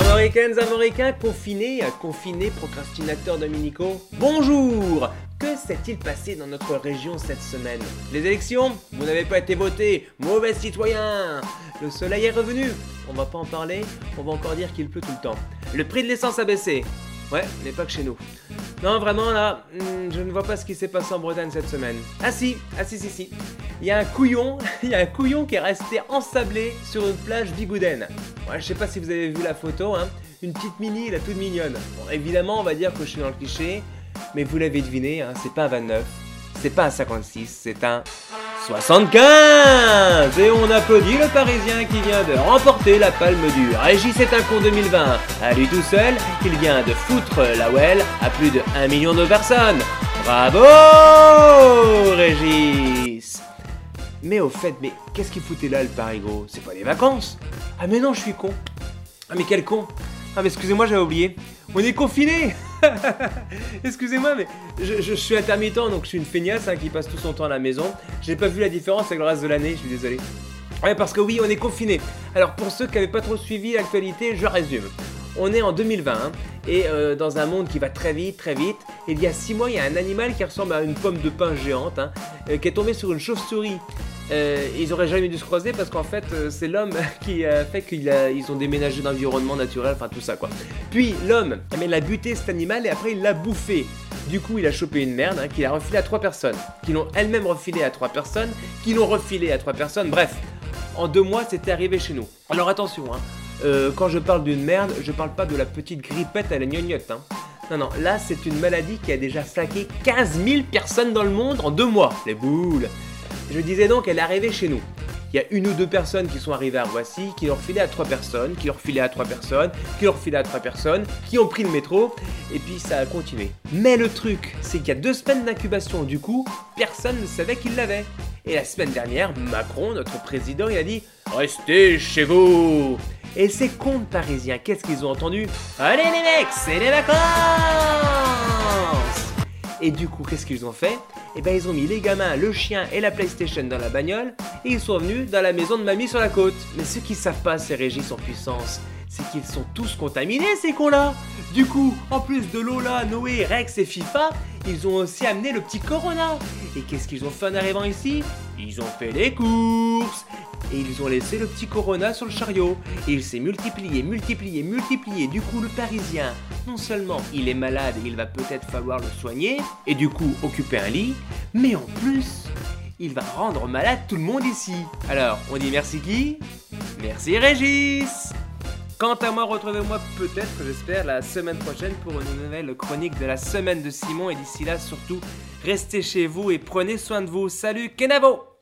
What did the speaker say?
Américaines, Américains, confinés, confinés, procrastinateurs dominicaux, bonjour. Que s'est-il passé dans notre région cette semaine? Les élections? Vous n'avez pas été voté, mauvais citoyen Le soleil est revenu. On va pas en parler, on va encore dire qu'il pleut tout le temps. Le prix de l'essence a baissé. Ouais, mais pas que chez nous. Non, vraiment là, hmm, je ne vois pas ce qui s'est passé en Bretagne cette semaine. Ah si, ah si, si, si. Il y a un couillon, il y a un couillon qui est resté ensablé sur une plage bigoudaine. Ouais, je sais pas si vous avez vu la photo, hein. Une petite mini, la toute mignonne. Bon, évidemment, on va dire que je suis dans le cliché, mais vous l'avez deviné, hein, c'est pas un 29, c'est pas un 56, c'est un 75 Et on applaudit le Parisien qui vient de remporter la palme du Régis est un con 2020. À lui tout seul, il vient de foutre la well à plus de 1 million de personnes. Bravo Régis Mais au fait, mais qu'est-ce qu'il foutait là le Parigo C'est pas des vacances Ah mais non, je suis con. Ah mais quel con Ah mais excusez-moi, j'avais oublié. On est confiné Excusez-moi, mais je, suis intermittent, donc je suis une feignasse hein, qui passe tout son temps à la maison. J'ai pas vu la différence avec le reste de l'année, je suis désolé. Ouais, parce que oui, on est confiné. Alors pour ceux qui n'avaient pas trop suivi l'actualité, je résume. On est en 2020 hein, et euh, dans un monde qui va très vite, très vite. il y a 6 mois, il y a un animal qui ressemble à une pomme de pain géante hein, euh, qui est tombé sur une chauve-souris euh, ils auraient jamais dû se croiser parce qu'en fait c'est l'homme qui a fait qu'ils ont déménagé d'environnement naturel, enfin tout ça quoi. Puis l'homme, il a buté cet animal et après il l'a bouffé. Du coup il a chopé une merde hein, qu'il a refilé à trois personnes, qui l'ont elles-mêmes refilé à trois personnes, qui l'ont refilé à trois personnes, bref. En deux mois c'était arrivé chez nous. Alors attention, hein, euh, quand je parle d'une merde, je parle pas de la petite grippette à la gnognotte. Hein. Non, non, là c'est une maladie qui a déjà flaqué 15 000 personnes dans le monde en deux mois. Les boules je disais donc, elle est arrivée chez nous. Il y a une ou deux personnes qui sont arrivées à Roissy, qui leur filaient à trois personnes, qui leur filaient à trois personnes, qui leur filaient à trois personnes, qui ont pris le métro, et puis ça a continué. Mais le truc, c'est qu'il y a deux semaines d'incubation, du coup, personne ne savait qu'il l'avait. Et la semaine dernière, Macron, notre président, il a dit Restez chez vous Et ces comptes parisiens, qu'est-ce qu'ils ont entendu Allez les mecs, c'est les vacances Et du coup, qu'est-ce qu'ils ont fait eh ben ils ont mis les gamins, le chien et la PlayStation dans la bagnole et ils sont venus dans la maison de mamie sur la côte. Mais ceux qui savent pas ces régis en puissance, c'est qu'ils sont tous contaminés ces cons-là. Du coup, en plus de Lola, Noé, Rex et FIFA, ils ont aussi amené le petit Corona. Et qu'est-ce qu'ils ont fait en arrivant ici? Ils ont fait les courses et ils ont laissé le petit Corona sur le chariot. Et il s'est multiplié, multiplié, multiplié. Du coup, le Parisien, non seulement il est malade et il va peut-être falloir le soigner, et du coup occuper un lit, mais en plus, il va rendre malade tout le monde ici. Alors, on dit merci qui? Merci Régis Quant à moi, retrouvez-moi peut-être, j'espère, la semaine prochaine pour une nouvelle chronique de la semaine de Simon. Et d'ici là, surtout, restez chez vous et prenez soin de vous. Salut Kenavo